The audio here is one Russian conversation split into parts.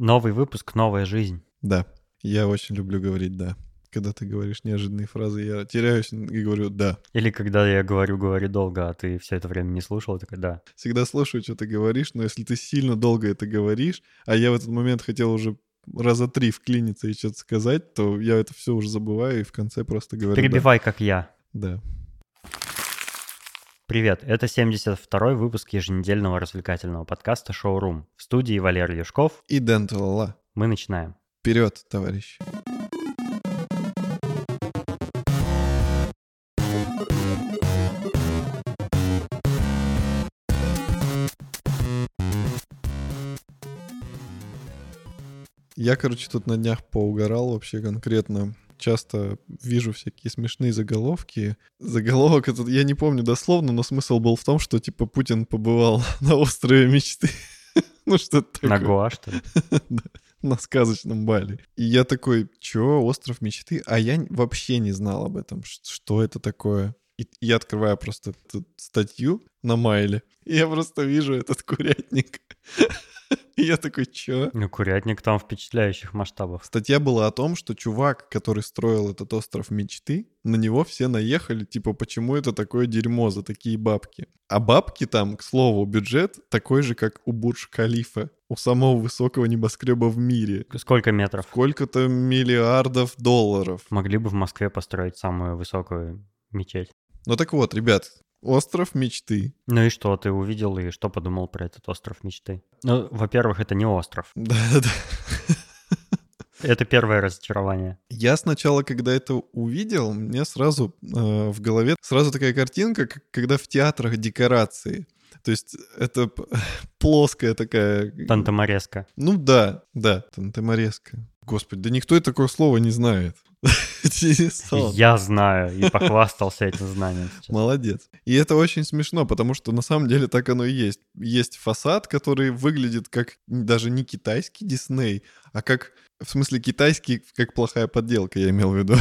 Новый выпуск, новая жизнь. Да, я очень люблю говорить «да». Когда ты говоришь неожиданные фразы, я теряюсь и говорю «да». Или когда я говорю, говори долго, а ты все это время не слушал, такой «да». Всегда слушаю, что ты говоришь, но если ты сильно долго это говоришь, а я в этот момент хотел уже раза три вклиниться и что-то сказать, то я это все уже забываю и в конце просто говорю Перебивай, как я. «да». Привет, это 72-й выпуск еженедельного развлекательного подкаста «Шоурум». В студии Валерий Юшков. И Дэн Талала. Мы начинаем. Вперед, товарищ. Я, короче, тут на днях поугорал вообще конкретно. Часто вижу всякие смешные заголовки. Заголовок этот, я не помню дословно, но смысл был в том, что типа Путин побывал на острове мечты. Ну что-то такое. На Гоа, что ли? На сказочном Бали. И я такой, чё, остров мечты? А я вообще не знал об этом, что это такое. И я открываю просто тут статью на Майле, и я просто вижу этот курятник. Я такой, чё? Ну, курятник там впечатляющих масштабов. Статья была о том, что чувак, который строил этот остров мечты, на него все наехали, типа, почему это такое дерьмо за такие бабки. А бабки там, к слову, бюджет такой же, как у Бурдж-Халифа, у самого высокого небоскреба в мире. Сколько метров? Сколько-то миллиардов долларов. Могли бы в Москве построить самую высокую мечеть. Ну так вот, ребят, остров мечты. Ну и что ты увидел и что подумал про этот остров мечты? Ну, во-первых, это не остров. Да-да-да. Это первое разочарование. Я сначала, когда это увидел, мне сразу э, в голове сразу такая картинка, как когда в театрах декорации. То есть это плоская такая... Тантамореска. Ну да, да, тантемореска. Господи, да никто и такое слово не знает. Я знаю и похвастался этим знанием сейчас. Молодец. И это очень смешно, потому что на самом деле так оно и есть. Есть фасад, который выглядит как даже не китайский Дисней, а как, в смысле, китайский, как плохая подделка, я имел в виду.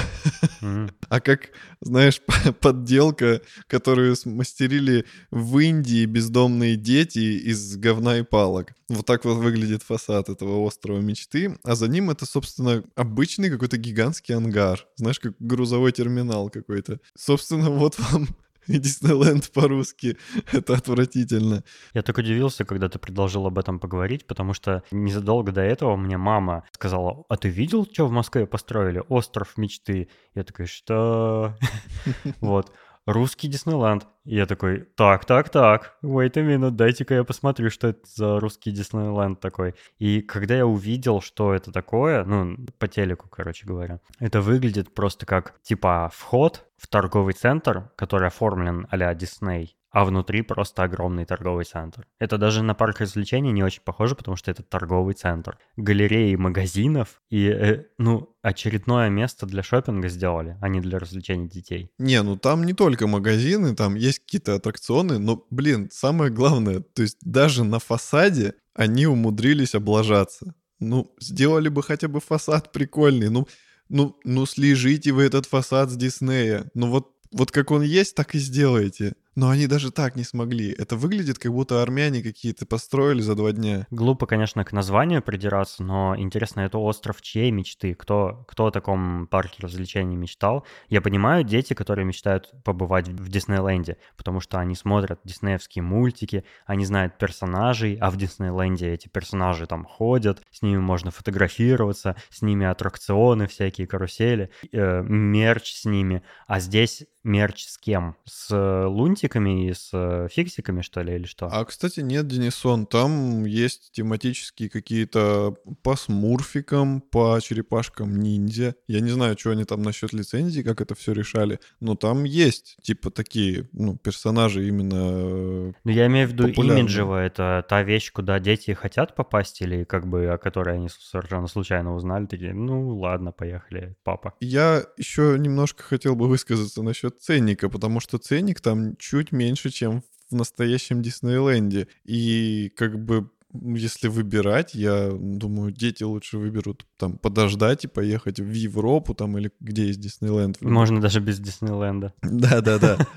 А как, знаешь, подделка, которую смастерили в Индии бездомные дети из говна и палок. Вот так вот выглядит фасад этого острова мечты. А за ним это, собственно, обычный какой-то гигантский ангар. Знаешь, как грузовой терминал какой-то. Собственно, вот вам Диснейленд по-русски. Это отвратительно. Я так удивился, когда ты предложил об этом поговорить, потому что незадолго до этого мне мама сказала, а ты видел, что в Москве построили? Остров мечты. Я такой, что? Вот. Русский Диснейленд. И я такой, так, так, так, wait a minute, дайте-ка я посмотрю, что это за русский Диснейленд такой. И когда я увидел, что это такое, ну, по телеку, короче говоря, это выглядит просто как, типа, вход в торговый центр, который оформлен а-ля Дисней, а внутри просто огромный торговый центр. Это даже на парк развлечений не очень похоже, потому что это торговый центр. Галереи магазинов и, э, ну, очередное место для шопинга сделали, а не для развлечений детей. Не, ну там не только магазины, там есть какие-то аттракционы, но, блин, самое главное, то есть даже на фасаде они умудрились облажаться. Ну, сделали бы хотя бы фасад прикольный, ну, ну, ну слежите вы этот фасад с Диснея. Ну вот, вот как он есть, так и сделайте. Но они даже так не смогли. Это выглядит, как будто армяне какие-то построили за два дня. Глупо, конечно, к названию придираться, но интересно, это остров чьей мечты? Кто, кто о таком парке развлечений мечтал? Я понимаю дети, которые мечтают побывать в Диснейленде, потому что они смотрят диснеевские мультики, они знают персонажей, а в Диснейленде эти персонажи там ходят, с ними можно фотографироваться, с ними аттракционы, всякие карусели, э, мерч с ними. А здесь мерч с кем? С лунтиками и с фиксиками, что ли, или что? А, кстати, нет, Денисон, там есть тематические какие-то по смурфикам, по черепашкам ниндзя. Я не знаю, что они там насчет лицензии, как это все решали, но там есть, типа, такие, ну, персонажи именно... Ну, я имею в виду имиджево, это та вещь, куда дети хотят попасть, или как бы о которой они совершенно случайно узнали, такие, ну ладно, поехали, папа. Я еще немножко хотел бы высказаться насчет ценника, потому что ценник там чуть меньше, чем в настоящем Диснейленде. И как бы м, если выбирать, я думаю, дети лучше выберут там подождать и поехать в Европу там или где есть Диснейленд. Можно даже без Диснейленда. Да, да, да.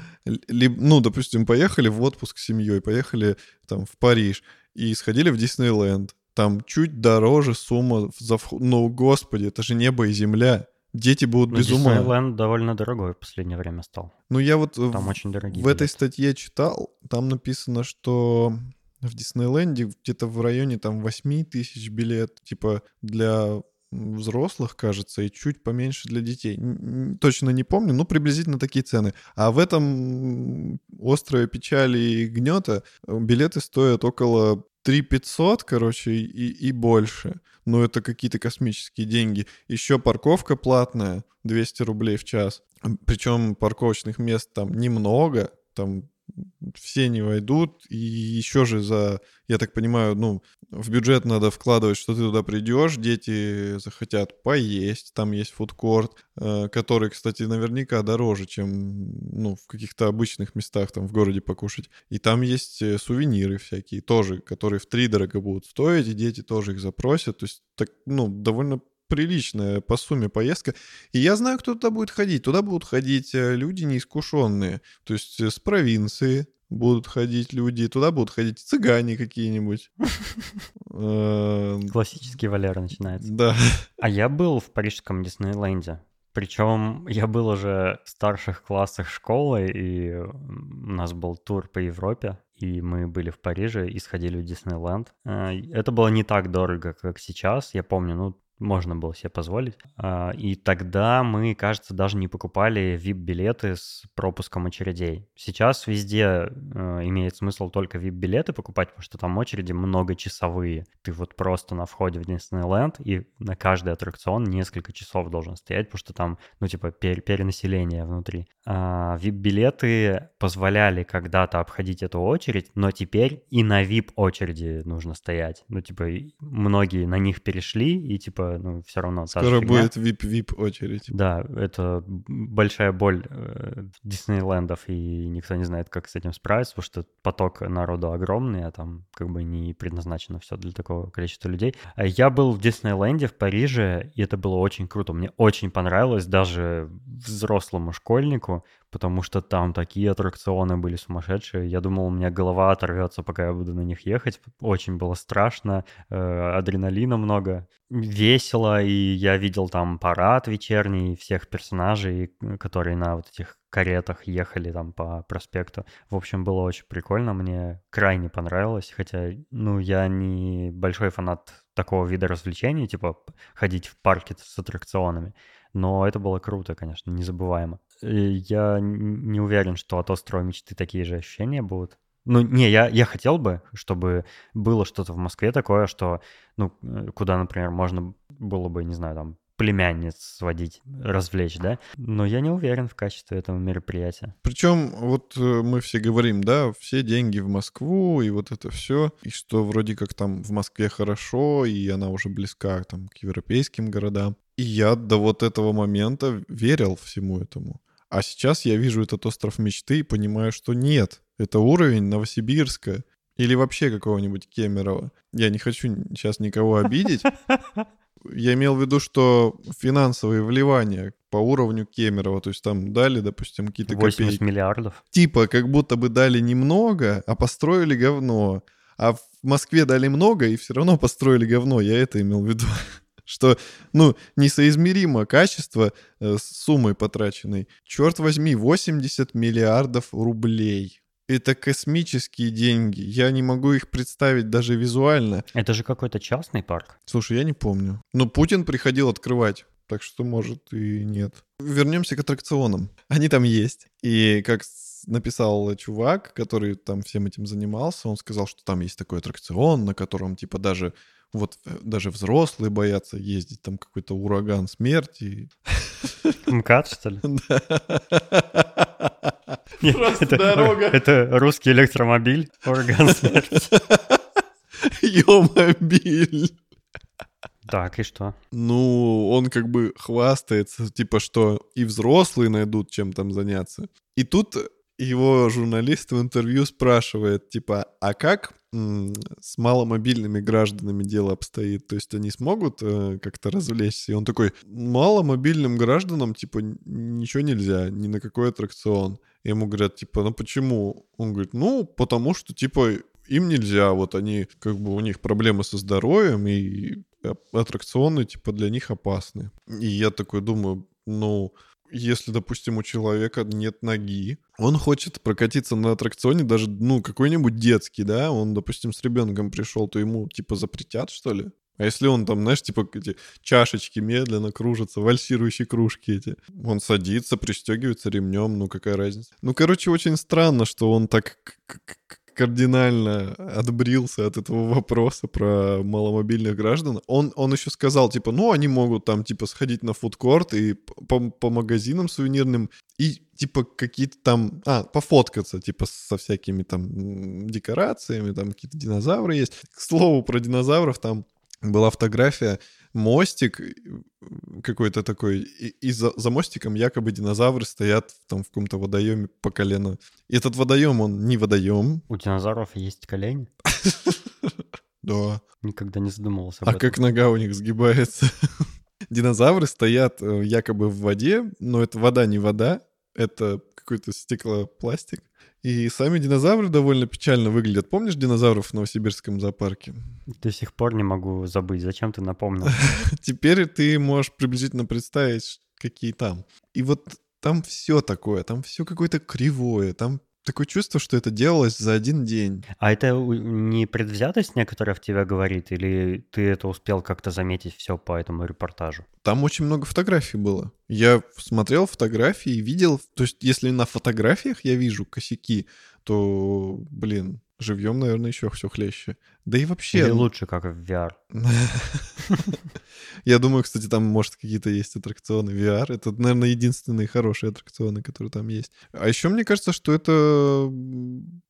Либо, ну, допустим, поехали в отпуск с семьей, поехали там в Париж и сходили в Диснейленд. там чуть дороже сумма за вход. Ну, господи, это же небо и земля. Дети будут Ну, без ума. Диснейленд довольно дорогой в последнее время стал. Ну, я вот Там в, очень дорогие в этой билеты. статье читал, там написано, что в Диснейленде где-то в районе там 8 тысяч билет, типа для взрослых, кажется, и чуть поменьше для детей. Точно не помню, но приблизительно такие цены. А в этом острове печали и гнета э, билеты стоят около 3 500, короче, и, и больше. Ну, это какие-то космические деньги. Еще парковка платная, 200 рублей в час. Причем парковочных мест там немного, там все не войдут, и еще же за, я так понимаю, ну, в бюджет надо вкладывать, что ты туда придешь, дети захотят поесть, там есть фудкорт, э, который, кстати, наверняка дороже, чем, ну, в каких-то обычных местах там в городе покушать. И там есть э, сувениры всякие тоже, которые в три дорого будут стоить, и дети тоже их запросят, то есть, так, ну, довольно приличная по сумме поездка. И я знаю, кто туда будет ходить. Туда будут ходить э, люди неискушенные. То есть э, с провинции будут ходить люди. Туда будут ходить цыгане какие-нибудь. Э, Классический Валера начинается. Да. А я был в парижском Диснейленде. Причем я был уже в старших классах школы, и у нас был тур по Европе, и мы были в Париже и сходили в Диснейленд. Это было не так дорого, как сейчас. Я помню, ну, можно было себе позволить. А, И тогда мы, кажется, даже не покупали VIP-билеты с пропуском очередей. Сейчас везде э, имеет смысл только VIP-билеты покупать, потому что там очереди многочасовые. Ты вот просто на входе в Диснейленд, и на каждый аттракцион несколько часов должен стоять, потому что там, ну, типа, пер- перенаселение внутри. А VIP-билеты позволяли когда-то обходить эту очередь, но теперь и на VIP-очереди нужно стоять. Ну, типа, многие на них перешли, и, типа, ну, все равно Скоро фигня. будет VIP-VIP очередь. Да, это большая боль э, Диснейлендов, и никто не знает, как с этим справиться, потому что поток народу огромный, а там как бы не предназначено все для такого количества людей. А Я был в Диснейленде в Париже, и это было очень круто. Мне очень понравилось даже взрослому школьнику, потому что там такие аттракционы были сумасшедшие. Я думал, у меня голова оторвется, пока я буду на них ехать. Очень было страшно, э, адреналина много, весело, и я видел там парад вечерний всех персонажей, которые на вот этих каретах ехали там по проспекту. В общем, было очень прикольно, мне крайне понравилось, хотя, ну, я не большой фанат такого вида развлечений, типа ходить в парке с аттракционами, но это было круто, конечно, незабываемо. И Я не уверен, что от острова мечты такие же ощущения будут. Ну, не, я, я хотел бы, чтобы было что-то в Москве такое, что, ну, э, куда, например, можно было бы, не знаю, там, племянниц сводить, развлечь, да? Но я не уверен в качестве этого мероприятия. Причем вот э, мы все говорим, да, все деньги в Москву и вот это все, и что вроде как там в Москве хорошо, и она уже близка там к европейским городам. И я до вот этого момента верил всему этому. А сейчас я вижу этот остров мечты и понимаю, что нет, это уровень Новосибирска или вообще какого-нибудь Кемерово. Я не хочу сейчас никого обидеть. Я имел в виду, что финансовые вливания по уровню Кемерово, то есть там дали, допустим, какие-то 80 копейки. миллиардов. Типа как будто бы дали немного, а построили говно. А в Москве дали много и все равно построили говно. Я это имел в виду. Что, ну, несоизмеримо качество э, с суммой потраченной. Черт возьми, 80 миллиардов рублей. Это космические деньги. Я не могу их представить даже визуально. Это же какой-то частный парк. Слушай, я не помню. Но Путин приходил открывать. Так что, может, и нет. Вернемся к аттракционам. Они там есть. И как написал чувак, который там всем этим занимался, он сказал, что там есть такой аттракцион, на котором, типа, даже вот э, даже взрослые боятся ездить, там какой-то ураган смерти. МКАД, что ли? Нет, Просто это, дорога. это русский электромобиль, орган смерти. Ё-мобиль. Так, и что? Ну, он как бы хвастается, типа, что и взрослые найдут чем там заняться. И тут его журналист в интервью спрашивает, типа, а как с маломобильными гражданами дело обстоит? То есть они смогут э, как-то развлечься? И он такой, маломобильным гражданам, типа, ничего нельзя, ни на какой аттракцион. И ему говорят, типа, ну почему? Он говорит, ну, потому что, типа, им нельзя, вот они, как бы у них проблемы со здоровьем, и аттракционы, типа, для них опасны. И я такой думаю, ну, если, допустим, у человека нет ноги, он хочет прокатиться на аттракционе, даже, ну, какой-нибудь детский, да, он, допустим, с ребенком пришел, то ему, типа, запретят, что ли? А если он там, знаешь, типа эти чашечки медленно кружатся, вальсирующие кружки эти, он садится, пристегивается ремнем, ну какая разница? Ну, короче, очень странно, что он так кардинально отбрился от этого вопроса про маломобильных граждан. Он, он еще сказал, типа, ну, они могут там, типа, сходить на фудкорт и по, по магазинам сувенирным и, типа, какие-то там, а, пофоткаться, типа, со всякими там декорациями, там какие-то динозавры есть. К слову, про динозавров там была фотография, мостик какой-то такой, и, и за, за мостиком якобы динозавры стоят там в каком-то водоеме по колено. И этот водоем, он не водоем. У динозавров есть колени? Да. Никогда не задумывался об А как нога у них сгибается? Динозавры стоят э, якобы в воде, но это вода не вода, это какой-то стеклопластик. И сами динозавры довольно печально выглядят. Помнишь динозавров в Новосибирском зоопарке? До сих пор не могу забыть. Зачем ты напомнил? Теперь ты можешь приблизительно представить, какие там. И вот там все такое, там все какое-то кривое, там Такое чувство, что это делалось за один день. А это не предвзятость некоторая в тебя говорит, или ты это успел как-то заметить все по этому репортажу? Там очень много фотографий было. Я смотрел фотографии и видел, то есть если на фотографиях я вижу косяки, то, блин, живьем, наверное, еще все хлеще. Да и вообще... Или лучше, как в VR. Я думаю, кстати, там, может, какие-то есть аттракционы VR. Это, наверное, единственные хорошие аттракционы, которые там есть. А еще мне кажется, что это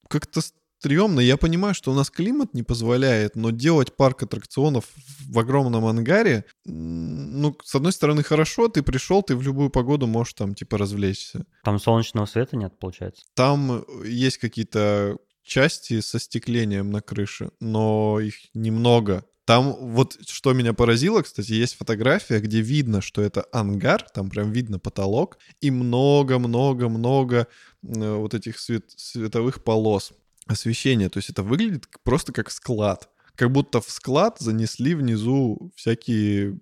как-то стрёмно. Я понимаю, что у нас климат не позволяет, но делать парк аттракционов в огромном ангаре, ну, с одной стороны, хорошо, ты пришел, ты в любую погоду можешь там, типа, развлечься. Там солнечного света нет, получается? Там есть какие-то части со стеклением на крыше, но их немного. Там вот что меня поразило, кстати, есть фотография, где видно, что это ангар, там прям видно потолок, и много-много-много э, вот этих свет, световых полос освещения. То есть это выглядит просто как склад. Как будто в склад занесли внизу всякие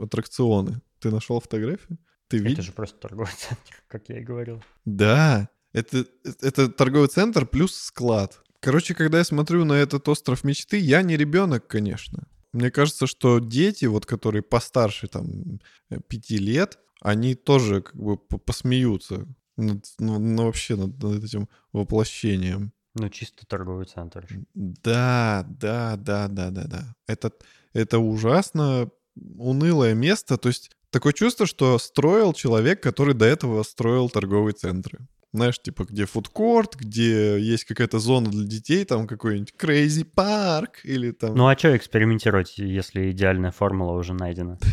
аттракционы. Ты нашел фотографию? Ты видишь? Это же просто торговый центр, как я и говорил. Да, это, это торговый центр плюс склад. Короче, когда я смотрю на этот остров мечты, я не ребенок, конечно. Мне кажется, что дети, вот которые постарше там пяти лет, они тоже как бы посмеются над, ну, ну, вообще над, над этим воплощением. Ну, чисто торговый центр. Да, да, да, да, да, да. Это, это ужасно унылое место. То есть такое чувство, что строил человек, который до этого строил торговые центры знаешь, типа, где фудкорт, где есть какая-то зона для детей, там какой-нибудь crazy парк или там... Ну а что экспериментировать, если идеальная формула уже найдена?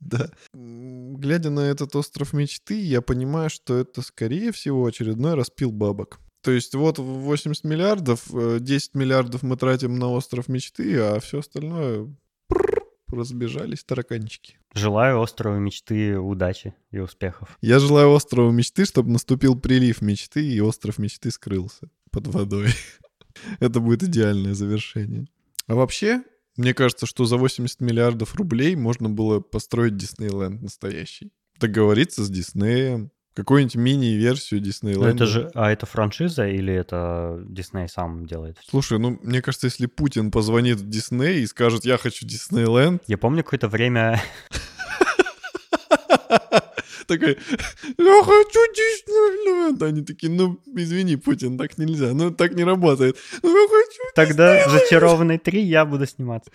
Да. Глядя на этот остров мечты, я понимаю, что это, скорее всего, очередной распил бабок. То есть вот 80 миллиардов, 10 э, миллиардов мы тратим на остров мечты, а все остальное разбежались тараканчики. Желаю острову мечты удачи и успехов. Я желаю острову мечты, чтобы наступил прилив мечты, и остров мечты скрылся под водой. Это будет идеальное завершение. А вообще, мне кажется, что за 80 миллиардов рублей можно было построить Диснейленд настоящий. Договориться с Диснеем, Какую-нибудь мини-версию Диснейленда. Ну это же, а это франшиза или это Дисней сам делает? Слушай, ну мне кажется, если Путин позвонит в Дисней и скажет, я хочу Диснейленд. Я помню какое-то время такой, я хочу Диснейленд. Они такие, ну, извини, Путин, так нельзя, ну, так не работает. Ну, я хочу Тогда «Зачарованный 3» я буду сниматься.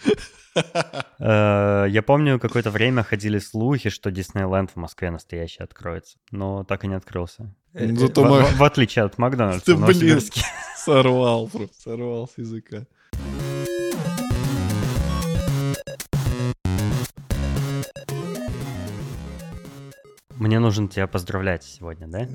Э, я помню, какое-то время ходили слухи, что Диснейленд в Москве настоящий откроется, но так и не открылся. Э, Зато в, в отличие от Макдональдса Ты, блин, сорвал, сорвал с языка. Мне нужно тебя поздравлять сегодня, да?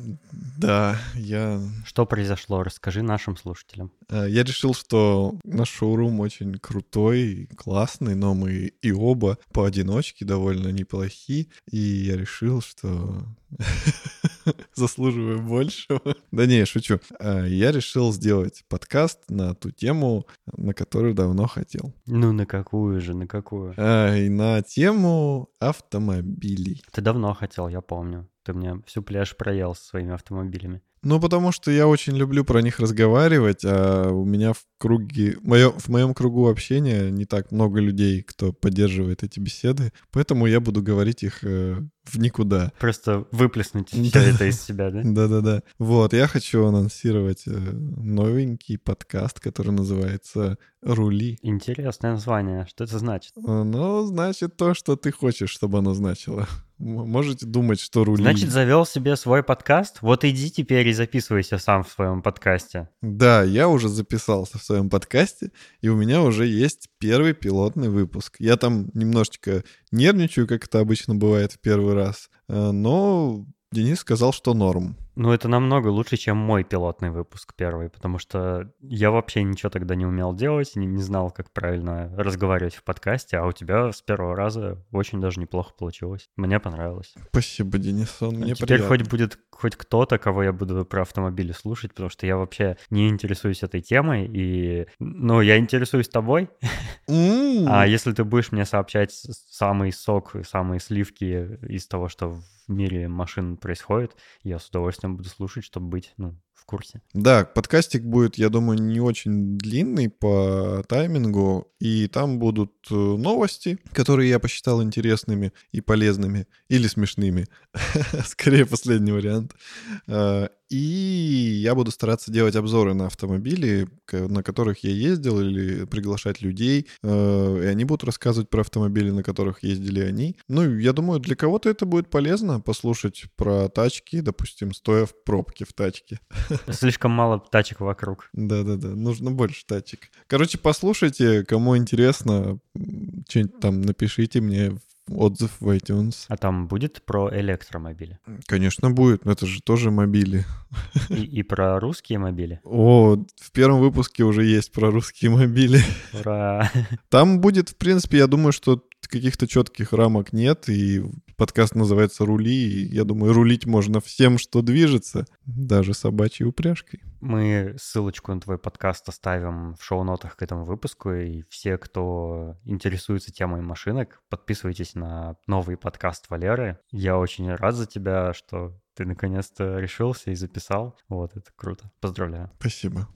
Да, я... Что произошло? Расскажи нашим слушателям. Э, я решил, что наш шоурум очень крутой, классный, но мы и оба поодиночке довольно неплохи. И я решил, что заслуживаю большего. Да не, шучу. А, я решил сделать подкаст на ту тему, на которую давно хотел. Ну, на какую же, на какую? А, и на тему автомобилей. Ты давно хотел, я помню. Ты мне всю пляж проел со своими автомобилями. Ну, потому что я очень люблю про них разговаривать, а у меня в круге, моё, в моем кругу общения не так много людей, кто поддерживает эти беседы, поэтому я буду говорить их э, в никуда. Просто выплеснуть все это из себя, да? Да-да-да. Вот, я хочу анонсировать э, новенький подкаст, который называется «Рули». Интересное название. Что это значит? Ну, значит то, что ты хочешь, чтобы оно значило. Можете думать, что рули. Значит, завел себе свой подкаст? Вот иди теперь и записывайся сам в своем подкасте. Да, я уже записался в своем подкасте, и у меня уже есть первый пилотный выпуск. Я там немножечко нервничаю, как это обычно бывает в первый раз, э, но Денис сказал, что норм. Ну, это намного лучше, чем мой пилотный выпуск первый, потому что я вообще ничего тогда не умел делать, не, не знал, как правильно разговаривать в подкасте, а у тебя с первого раза очень даже неплохо получилось. Мне понравилось. Спасибо, Денис, он мне Теперь приятно. хоть будет хоть кто-то, кого я буду про автомобили слушать, потому что я вообще не интересуюсь этой темой, и, ну, я интересуюсь тобой, а если ты будешь мне сообщать самый сок, самые сливки из того, что мире машин происходит, я с удовольствием буду слушать, чтобы быть, ну, в курсе. Да, подкастик будет, я думаю, не очень длинный по таймингу, и там будут э, новости, которые я посчитал интересными и полезными, или смешными. Скорее, последний вариант. Э, И я буду стараться делать обзоры на автомобили, на которых я ездил, или приглашать людей, э, и они будут рассказывать про автомобили, на которых ездили они. Ну, я думаю, для кого-то это будет полезно послушать про тачки, допустим, стоя в пробке в тачке. Слишком мало тачек вокруг. Да-да-да, нужно больше тачек. Короче, послушайте, кому интересно, что-нибудь там напишите мне отзыв в iTunes. А там будет про электромобили Конечно, будет, но это же тоже мобили. и, и про русские мобили. О, в первом выпуске уже есть про русские мобили. Ура! Там будет, в принципе, я думаю, что каких-то четких рамок нет, и подкаст называется «Рули», и я думаю, рулить можно всем, что движется, даже собачьей упряжкой. Мы ссылочку на твой подкаст оставим в шоу-нотах к этому выпуску, и все, кто интересуется темой машинок, подписывайтесь на новый подкаст Валеры. Я очень рад за тебя, что ты наконец-то решился и записал. Вот, это круто. Поздравляю. Спасибо.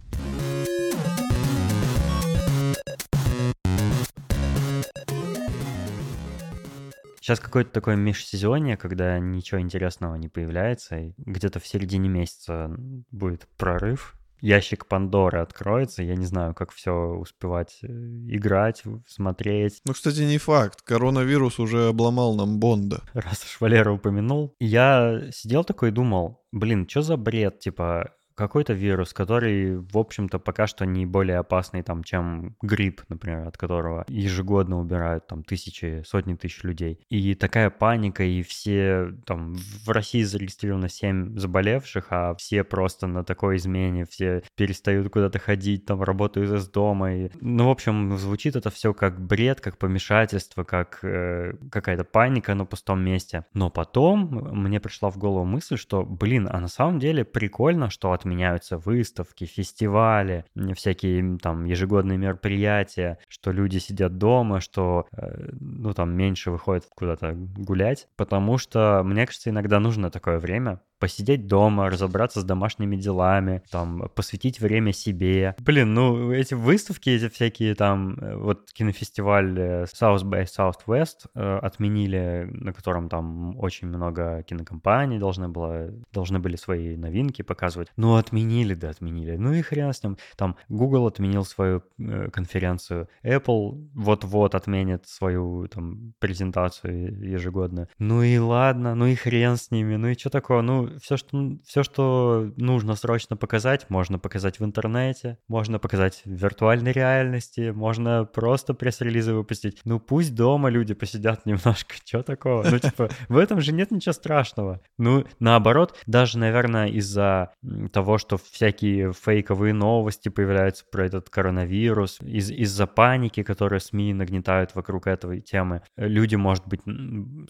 Сейчас какое-то такое межсезонье, когда ничего интересного не появляется, и где-то в середине месяца будет прорыв. Ящик Пандоры откроется, я не знаю, как все успевать э, играть, смотреть. Ну, кстати, не факт. Коронавирус уже обломал нам Бонда. Раз уж Валера упомянул. Я сидел такой и думал, блин, что за бред, типа, какой-то вирус, который, в общем-то, пока что не более опасный, там, чем грипп, например, от которого ежегодно убирают там тысячи, сотни тысяч людей. И такая паника, и все, там, в России зарегистрировано 7 заболевших, а все просто на такой измене, все перестают куда-то ходить, там, работают из дома. И... Ну, в общем, звучит это все как бред, как помешательство, как э, какая-то паника на пустом месте. Но потом мне пришла в голову мысль, что, блин, а на самом деле прикольно, что отменяются выставки, фестивали, всякие там ежегодные мероприятия, что люди сидят дома, что, э, ну, там меньше выходят куда-то гулять, потому что, мне кажется, иногда нужно такое время, посидеть дома, разобраться с домашними делами, там, посвятить время себе. Блин, ну, эти выставки, эти всякие там, э, вот кинофестиваль э, South by Southwest э, отменили, на котором там очень много кинокомпаний должны, было, должны были свои новинки показывать. Ну, отменили, да, отменили. Ну и хрен с ним. Там Google отменил свою э, конференцию, Apple вот-вот отменит свою там презентацию ежегодную. Ну и ладно, ну и хрен с ними, ну и что такое? Ну, все что, все, что нужно срочно показать, можно показать в интернете, можно показать в виртуальной реальности, можно просто пресс-релизы выпустить. Ну, пусть дома люди посидят немножко, что такого? Ну, типа, в этом же нет ничего страшного. Ну, наоборот, даже, наверное, из-за того, что всякие фейковые новости появляются про этот коронавирус, из- из-за паники, которую СМИ нагнетают вокруг этой темы, э, люди, может быть,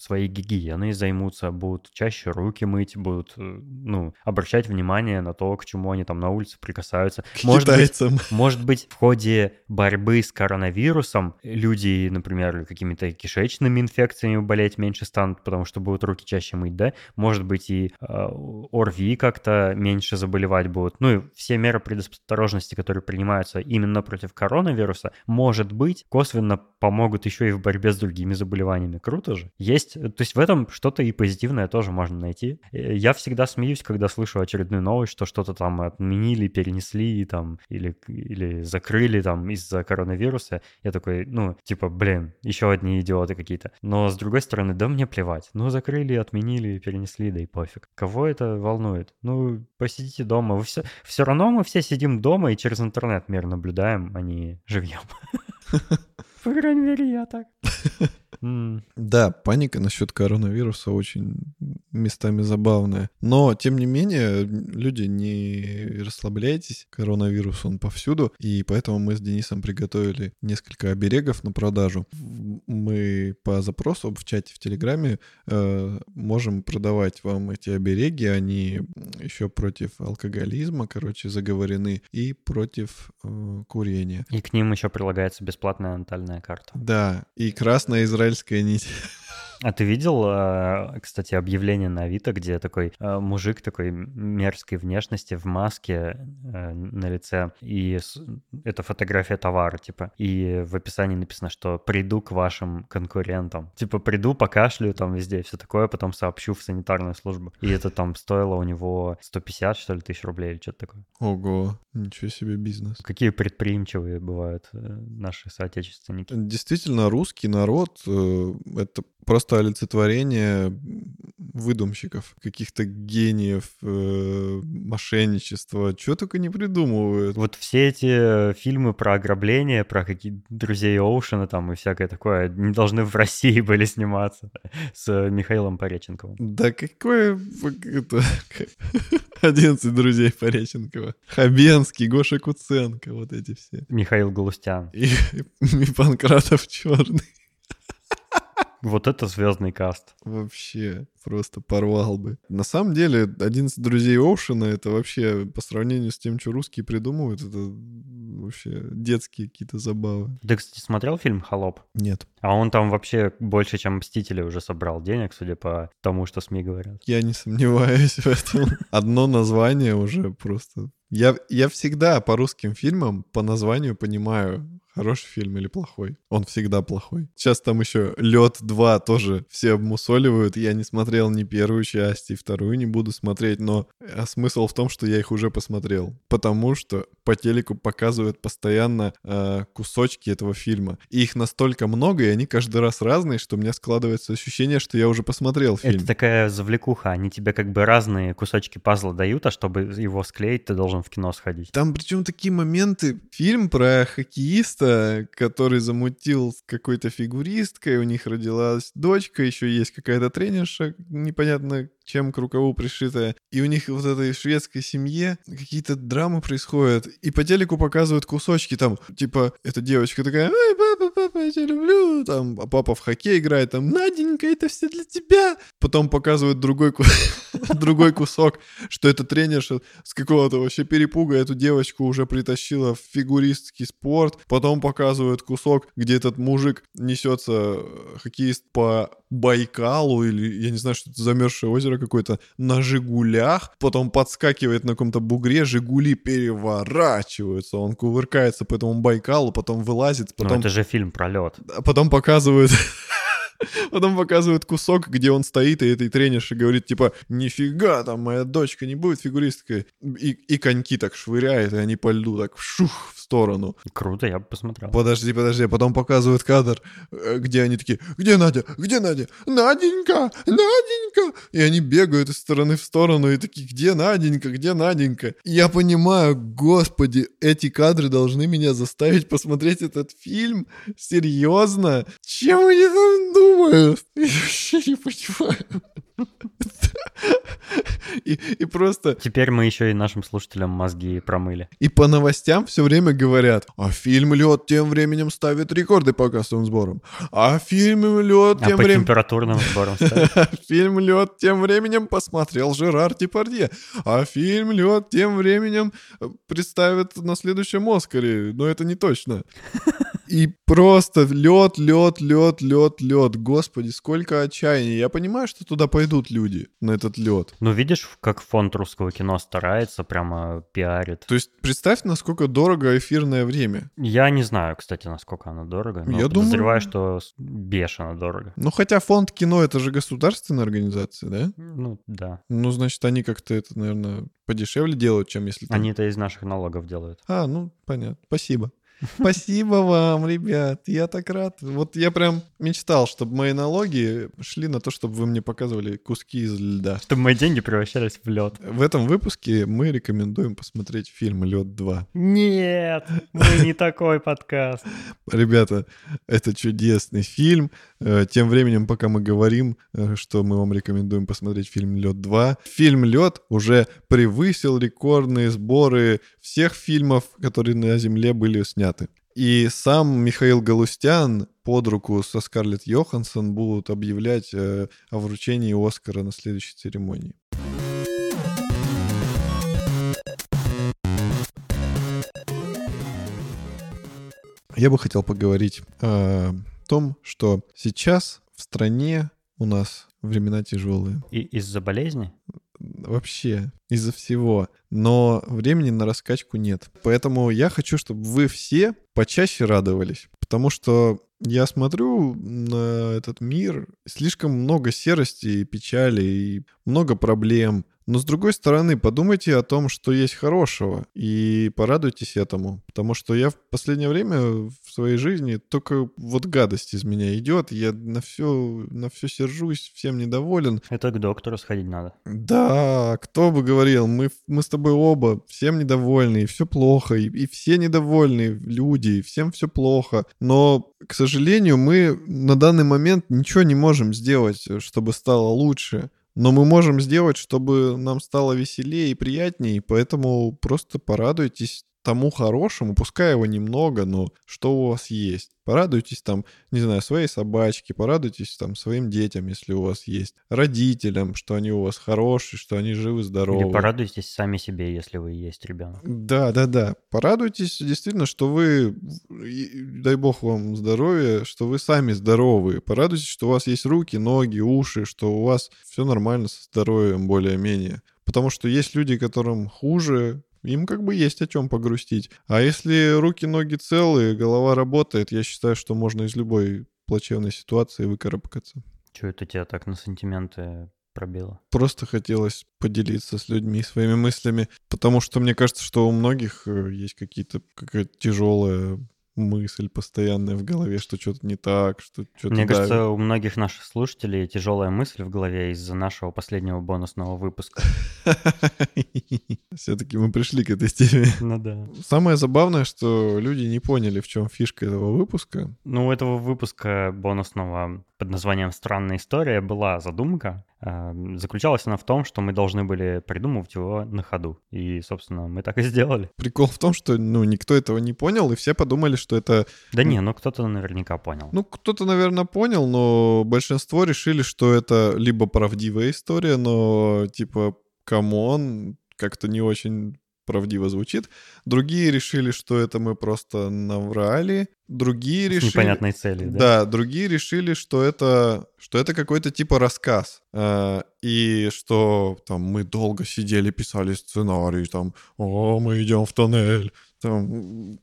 своей гигиеной займутся, будут чаще руки мыть, будут будут, э, ну, обращать внимание на то, к чему они там на улице прикасаются. К Может быть, китайцам. может быть, в ходе борьбы с коронавирусом люди, например, какими-то кишечными инфекциями болеть меньше станут, потому что будут руки чаще мыть, да? Может быть, и э, ОРВИ как-то меньше заболевать будут. Ну и все меры предосторожности, которые принимаются именно против коронавируса, может быть, косвенно помогут еще и в борьбе с другими заболеваниями. Круто же. Есть, то есть в этом что-то и позитивное тоже можно найти. Э, Я всегда смеюсь, когда слышу очередную новость, что что-то там отменили, перенесли там или, или закрыли там из-за коронавируса. Я такой, ну, типа, блин, еще одни идиоты какие-то. Но с другой стороны, да мне плевать. Ну, закрыли, отменили, перенесли, да и пофиг. Кого это волнует? Ну, посидите дома. Вы все, все равно мы все сидим дома и через интернет мир наблюдаем, а не живьем. По крайней мере, я так. М, Да, паника насчет коронавируса очень местами забавная. Но, тем не менее, люди, не расслабляйтесь. Коронавирус, он повсюду. И поэтому мы с Денисом приготовили несколько оберегов на продажу. Мы по запросу в чате в Телеграме э, можем продавать вам эти обереги. Они еще против алкоголизма, короче, заговорены. И против э, курения. И к ним еще прилагается бесплатная натальная карта. Да, и красная израильская нить. А ты видел, э, кстати, объявление на Авито, где такой э, мужик такой мерзкой внешности в маске э, на лице, и это фотография товара, типа, и в описании написано, что приду к вашим конкурентам. Типа, приду, покашлю там везде, все такое, потом сообщу в санитарную службу. И это там стоило у него 150, что ли, тысяч рублей или что-то такое. Ого, ничего себе бизнес. Какие предприимчивые бывают наши соотечественники. Действительно, русский народ это просто олицетворение выдумщиков, каких-то гениев, э, мошенничества, чего только не придумывают. Вот все эти фильмы про ограбление, про какие друзей Оушена там и всякое такое, не должны в России были сниматься с Михаилом Пореченковым. Да какое... Это... 11 друзей Пореченкова. Хабенский, Гоша Куценко, вот эти все. Михаил Галустян. И, и Панкратов Черный. Вот это звездный каст. Вообще, просто порвал бы. На самом деле, 11 друзей Оушена, это вообще, по сравнению с тем, что русские придумывают, это вообще детские какие-то забавы. Ты, кстати, смотрел фильм «Холоп»? Нет, А он там вообще больше, чем «Мстители» уже собрал денег, судя по тому, что СМИ говорят. я не сомневаюсь в этом. Одно название уже просто... Я, я всегда по русским фильмам по названию понимаю, хороший фильм или плохой. Он всегда плохой. Сейчас там еще Лед 2 тоже все обмусоливают. Я не смотрел ни первую часть, и вторую не буду смотреть, но а смысл в том, что я их уже посмотрел. Потому что по телеку показывают постоянно э, кусочки этого фильма. И их настолько много, и они каждый раз разные, что у меня складывается ощущение, что я уже посмотрел фильм. Это такая завлекуха. Они тебе как бы разные кусочки пазла дают, а чтобы его склеить, ты должен в кино сходить. Там причем такие моменты. Фильм про хоккеиста, который замутил с какой-то фигуристкой, у них родилась дочка, еще есть какая-то тренерша, непонятно чем к рукаву пришитая. И у них вот этой шведской семье какие-то драмы происходят. И по телеку показывают кусочки там, типа, эта девочка такая, эй, папа, папа, я тебя люблю. Там, а папа в хоккей играет, там, Наденька, это все для тебя. Потом показывают другой, другой кусок, что это тренерша с какого-то вообще перепуга эту девочку уже притащила в фигуристский спорт. Потом показывают кусок, где этот мужик несется, э, хоккеист по Байкалу или, я не знаю, что это замерзшее озеро какое-то, на «Жигулях». Потом подскакивает на каком-то бугре, «Жигули» переворачиваются. Он кувыркается по этому Байкалу, потом вылазит, Ну, потом это же фильм про лед. а потом показывают... Потом показывают кусок, где он стоит, и этой тренерша говорит, типа, нифига, там моя дочка не будет фигуристкой. И, и коньки так швыряет, и они по льду так шух в сторону. Круто, я бы посмотрел. Подожди, подожди, а потом показывают кадр, э, где они такие, где Надя, где Надя, Наденька, Наденька. И они бегают из стороны в сторону и такие, где Наденька, где Наденька. И я понимаю, господи, эти кадры должны меня заставить посмотреть этот фильм. Серьезно? Чем они там думают? Я вообще не понимаю. И, и просто... Теперь мы еще и нашим слушателям мозги промыли. И по новостям все время говорят, а фильм «Лед» тем временем ставит рекорды по кассовым сборам. А фильм «Лед» А тем по временем... температурным сборам ставят? Фильм «Лед» тем временем посмотрел Жерар Депардье. А фильм «Лед» тем временем представят на следующем Оскаре. Но это не точно. И просто лед, лед, лед, лед, лед. Господи, сколько отчаяния. Я понимаю, что туда пойдут люди на этот лед. Ну, видишь, как фонд русского кино старается, прямо пиарит. То есть представь, насколько дорого эфирное время. Я не знаю, кстати, насколько оно дорого, но Я подозреваю, думаю- что бешено дорого. Ну, хотя фонд кино это же государственная организация, да? Ну, да. Ну, значит, они как-то это, наверное, подешевле делают, чем если там... Они это из наших налогов делают. А, ну, понятно. Спасибо. Спасибо вам, ребят. Я так рад. Вот я прям мечтал, чтобы мои налоги шли на то, чтобы вы мне показывали куски из льда. Чтобы мои деньги превращались в лед. В этом выпуске мы рекомендуем посмотреть фильм «Лед 2». Нет, мы не такой подкаст. Ребята, это чудесный фильм. Э, Тем временем, пока мы говорим, э, что мы вам рекомендуем посмотреть фильм «Лед 2», фильм «Лед» уже превысил рекордные сборы всех фильмов, которые на Земле были сняты. И сам Михаил Галустян под руку со Скарлетт Йоханссон будут объявлять э, о вручении Оскара на следующей церемонии. Я бы хотел поговорить о том, что сейчас в стране у нас времена тяжелые. И из-за болезни? Вообще, из-за всего. Но времени на раскачку нет. Поэтому я хочу, чтобы вы все почаще радовались. Потому что я смотрю на этот мир, слишком много серости и печали, и много проблем. Но с другой стороны, подумайте о том, что есть хорошего, и порадуйтесь этому. Потому что я в последнее время в своей жизни только вот гадость из меня идет, я на все, на все сержусь, всем недоволен. Это к доктору сходить надо. Да, кто бы говорил, мы, мы с тобой оба всем недовольны, и все плохо, и, и все недовольны люди, и всем все плохо. Но, к сожалению, мы на данный момент ничего не можем сделать, чтобы стало лучше. Но мы можем сделать, чтобы нам стало веселее и приятнее, поэтому просто порадуйтесь тому хорошему, пускай его немного, но что у вас есть. Порадуйтесь там, не знаю, своей собачке, порадуйтесь там своим детям, если у вас есть, родителям, что они у вас хорошие, что они живы-здоровы. Или порадуйтесь сами себе, если вы есть ребенок. Да, да, да. Порадуйтесь действительно, что вы, дай бог вам здоровья, что вы сами здоровы. Порадуйтесь, что у вас есть руки, ноги, уши, что у вас все нормально со здоровьем более-менее. Потому что есть люди, которым хуже, им как бы есть о чем погрустить. А если руки, ноги целые, голова работает, я считаю, что можно из любой плачевной ситуации выкарабкаться. Че это тебя так на сантименты пробило? Просто хотелось поделиться с людьми своими мыслями, потому что мне кажется, что у многих э, есть какие-то какая-то тяжелая мысль постоянная в голове, что что-то не так, что что-то Мне кажется, у многих наших слушателей тяжелая мысль в голове из-за нашего последнего бонусного выпуска. Все-таки мы пришли к этой теме. Ну да. Самое забавное, что люди не поняли, в чем фишка этого выпуска. Ну, у этого выпуска бонусного под названием «Странная история» была задумка. А, Заключалась она в том, что мы должны были придумывать его на ходу. И, собственно, мы так и сделали. Прикол в том, что ну, никто этого не понял, и все подумали, что это Да не, ну кто-то наверняка понял. Ну, кто-то, наверное, понял, но большинство решили, что это либо правдивая история, но типа, come on, как-то не очень правдиво звучит. Другие решили, что это мы просто наврали. Другие С решили... непонятной целью, да? Да, другие решили, что это, что это какой-то типа рассказ. А, и что там мы долго сидели, писали сценарий, там, о, мы идем в тоннель, там,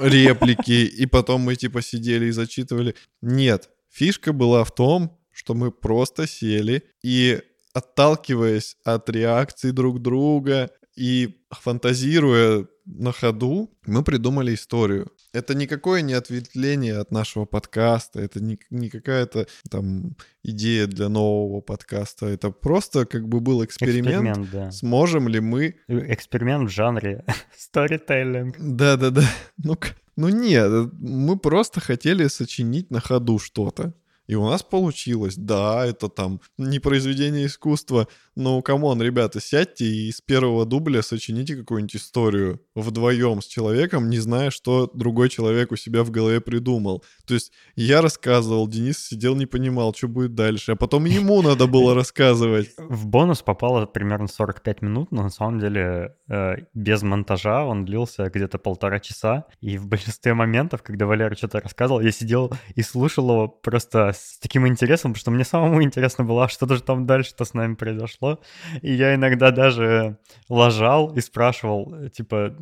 реплики, и потом мы типа сидели и зачитывали. Нет, фишка была в том, что мы просто сели и отталкиваясь от реакций друг друга и фантазируя на ходу, мы придумали историю. Это никакое не ответвление от нашего подкаста, это не, не какая-то там идея для нового подкаста, это просто как бы был эксперимент. Эксперимент, да. Сможем ли мы... Эксперимент в жанре сторителлинг. Да-да-да. Ну, к- ну нет, мы просто хотели сочинить на ходу что-то. И у нас получилось. Да, это там не произведение искусства, но, come on, ребята, сядьте и с первого дубля сочините какую-нибудь историю вдвоем с человеком, не зная, что другой человек у себя в голове придумал. То есть я рассказывал, Денис сидел, не понимал, что будет дальше, а потом ему надо было рассказывать. В бонус попало примерно 45 минут, но на самом деле э, без монтажа он длился где-то полтора часа, и в большинстве моментов, когда Валера что-то рассказывал, я сидел и слушал его просто с таким интересом, потому что мне самому интересно было, а что же там дальше-то с нами произошло. И я иногда даже ложал и спрашивал, типа,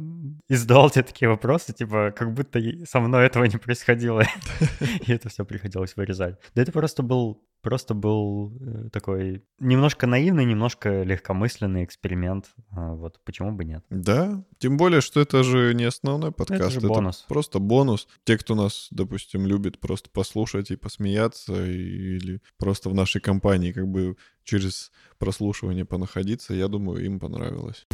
и задавал тебе такие вопросы, типа, как будто со мной этого не происходило. И это все приходилось вырезать. Да это просто был просто был э, такой немножко наивный, немножко легкомысленный эксперимент. А, вот почему бы нет? Да, тем более, что это же не основной подкаст. Это, же бонус. это просто бонус. Те, кто нас, допустим, любит просто послушать и посмеяться, или просто в нашей компании как бы через прослушивание понаходиться, я думаю, им понравилось.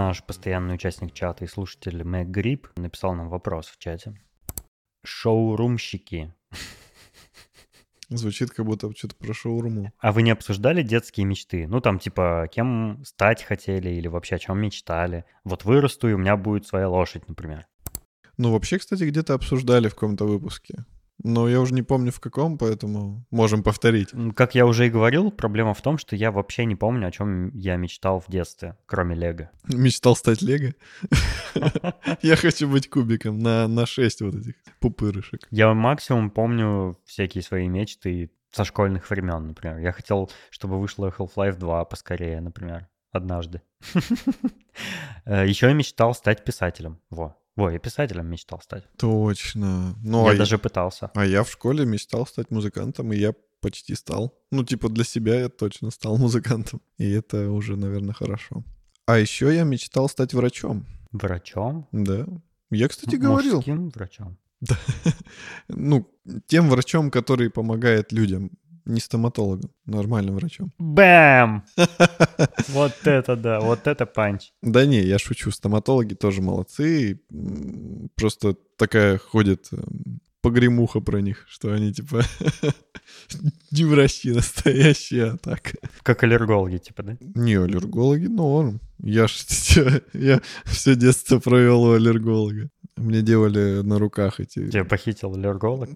Наш постоянный участник чата и слушатель Мэг Гриб написал нам вопрос в чате. Шоурумщики. Звучит как будто что-то про шоуруму. А вы не обсуждали детские мечты? Ну, там, типа, кем стать хотели или вообще о чем мечтали? Вот вырасту, и у меня будет своя лошадь, например. Ну, вообще, кстати, где-то обсуждали в каком-то выпуске. Но я уже не помню в каком, поэтому можем повторить. Как я уже и говорил, проблема в том, что я вообще не помню, о чем я мечтал в детстве, кроме Лего. Мечтал стать Лего? Я хочу быть кубиком на, на 6 вот этих пупырышек. Я максимум помню всякие свои мечты со школьных времен, например. Я хотел, чтобы вышла Half-Life 2 поскорее, например, однажды. Э, Еще я мечтал стать писателем. Во, Ой, я писателем мечтал стать. Точно. Ну, я а даже пытался. А я в школе мечтал стать музыкантом, и я почти стал. Ну, типа для себя я точно стал музыкантом. И это уже, наверное, хорошо. А еще я мечтал стать врачом. Врачом? Да. Я, кстати, говорил. Мужским врачом? Да. Ну, тем врачом, который помогает людям. Не стоматологом, нормальным врачом. Бэм! Вот это да, вот это панч. Да не, я шучу, стоматологи тоже молодцы. Просто такая ходит эм, погремуха про них, что они типа не врачи настоящие, а так. Как аллергологи, типа, да? Не, аллергологи норм. Я ж я все детство провел у аллерголога. Мне делали на руках эти... Тебя похитил аллерголог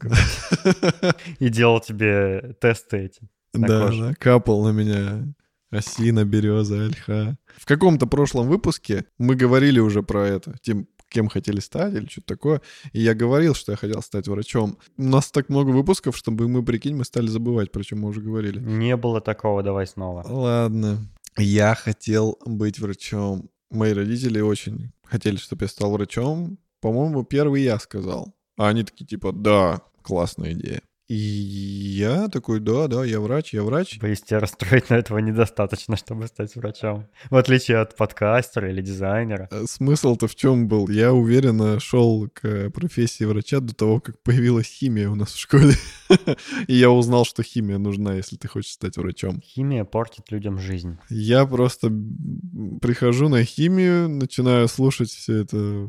и делал тебе тесты эти. Да, да, капал на меня осина, береза, ольха. В каком-то прошлом выпуске мы говорили уже про это, тем, кем хотели стать или что-то такое. И я говорил, что я хотел стать врачом. У нас так много выпусков, чтобы мы, прикинь, мы стали забывать, про чем мы уже говорили. Не было такого, давай снова. Ладно. Я хотел быть врачом. Мои родители очень хотели, чтобы я стал врачом, по-моему, первый я сказал. А они такие типа, да, классная идея. И я такой, да, да, я врач, я врач. Боюсь, тебя расстроить, но этого недостаточно, чтобы стать врачом. В отличие от подкастера или дизайнера. Э, смысл-то в чем был? Я уверенно шел к профессии врача до того, как появилась химия у нас в школе. И я узнал, что химия нужна, если ты хочешь стать врачом. Химия портит людям жизнь. Я просто прихожу на химию, начинаю слушать все это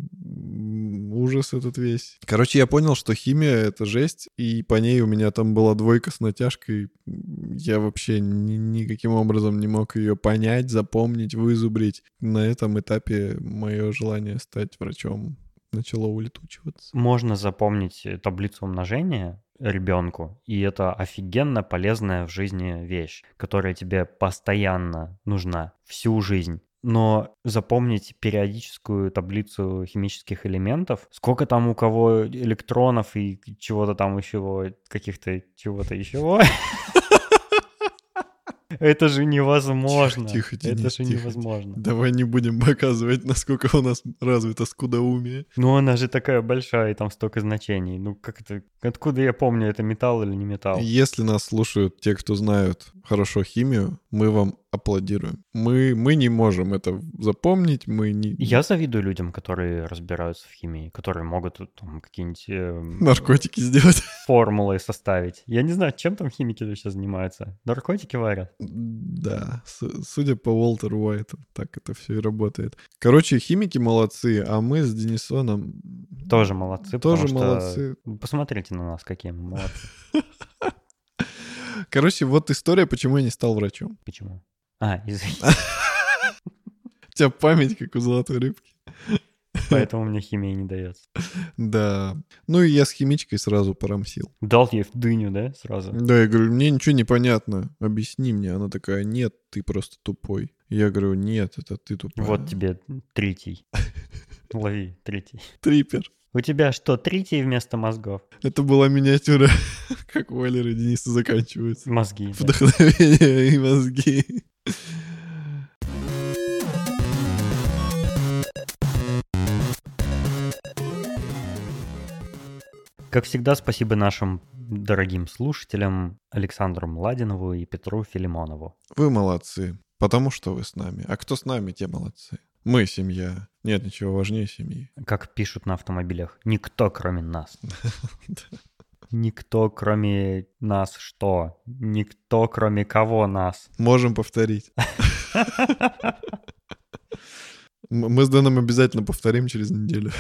ужас этот весь. Короче, я понял, что химия — это жесть, и по ней у меня там была двойка с натяжкой. Я вообще ни, никаким образом не мог ее понять, запомнить, вызубрить. На этом этапе мое желание стать врачом начало улетучиваться. Можно запомнить таблицу умножения ребенку, и это офигенно полезная в жизни вещь, которая тебе постоянно нужна всю жизнь но запомнить периодическую таблицу химических элементов, сколько там у кого электронов и чего-то там еще, каких-то чего-то еще. Это же невозможно. Тихо, тихо, Это же невозможно. Давай не будем показывать, насколько у нас развито скудоумие. Ну, она же такая большая, и там столько значений. Ну, как это... Откуда я помню, это металл или не металл? Если нас слушают те, кто знают хорошо химию, мы вам аплодируем. Мы, мы не можем это запомнить, мы не... Я завидую людям, которые разбираются в химии, которые могут там какие-нибудь... э, Наркотики сделать. формулы составить. Я не знаю, чем там химики сейчас занимаются. Наркотики варят. Да, судя по Уолтеру Уайту, так это все и работает. Короче, химики молодцы, а мы с Денисоном Тоже молодцы. Тоже потому что- молодцы. Посмотрите на нас, какие мы молодцы. Короче, вот история, почему я не стал врачом. Почему? А, извини. У тебя память, как у золотой рыбки. Поэтому мне химия не дается. Да. Ну и я с химичкой сразу порамсил. Дал ей в дыню, да, сразу? Да, я говорю, мне ничего не понятно, объясни мне. Она такая, нет, ты просто тупой. Я говорю, нет, это ты тупой. Вот тебе третий. Лови, третий. Трипер. У тебя что, третий вместо мозгов? Это была миниатюра, как у Валеры и Дениса заканчиваются. Мозги. да. Вдохновение и мозги. Как всегда, спасибо нашим дорогим слушателям Александру Младинову и Петру Филимонову. Вы молодцы, потому что вы с нами. А кто с нами, те молодцы. Мы семья. Нет ничего важнее семьи. Как пишут на автомобилях, никто кроме нас. Никто кроме нас что? Никто кроме кого нас? Можем повторить. Мы с Дэном обязательно повторим через неделю.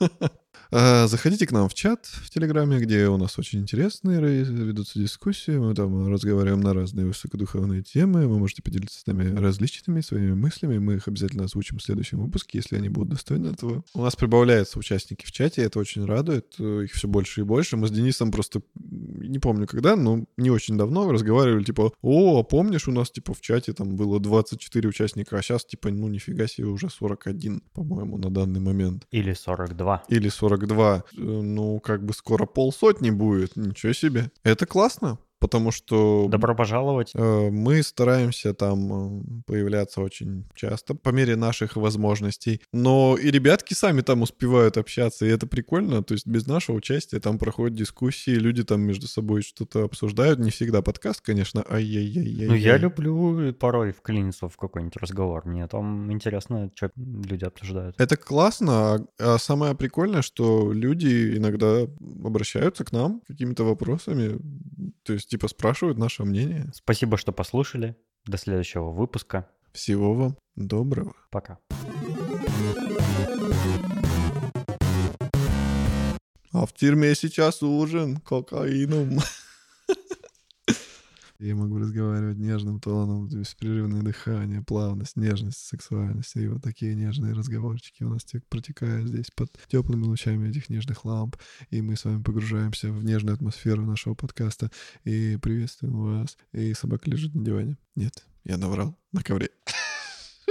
А, Заходите к нам в чат в Телеграме, где у нас очень интересные ведутся дискуссии. Мы там разговариваем на разные высокодуховные темы. Вы можете поделиться с нами различными своими мыслями. Мы их обязательно озвучим в следующем выпуске, если они будут достойны этого. У нас прибавляются участники в чате, это очень радует. Их все больше и больше. Мы с Денисом просто, не помню когда, но не очень давно разговаривали, типа, о, а помнишь, у нас, типа, в чате там было 24 участника, а сейчас, типа, ну, нифига себе, уже 41, по-моему, на данный момент. Или 42. Или 42. Э, Ну, как бы скоро полсотни будет. Ничего себе. Это классно, потому что... Добро пожаловать. Э, Мы стараемся там э, появляться очень часто, по мере наших возможностей. Но и ребятки сами там успевают общаться, и это прикольно. То есть без нашего участия там проходят дискуссии, люди там между собой что-то обсуждают. Не всегда подкаст, конечно. Ай-яй-яй-яй. Ну, я люблю порой вклиниться в какой-нибудь разговор. Мне там интересно, что люди обсуждают. Это классно, а, а самое прикольное, что люди иногда обращаются к нам какими-то вопросами, то есть типа спрашивают наше мнение. Спасибо, что послушали. До следующего выпуска. Всего вам доброго. Пока. А в тюрьме сейчас ужин кокаином. Я могу разговаривать нежным тоном, беспрерывное дыхание, плавность, нежность, сексуальность. И вот такие нежные разговорчики у нас тек- протекают здесь под теплыми лучами этих нежных ламп. И мы с вами погружаемся в нежную атмосферу нашего подкаста. И приветствуем вас. И собака лежит на диване. Нет, я наврал. На ковре.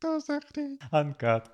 Что за хрень? Анкат.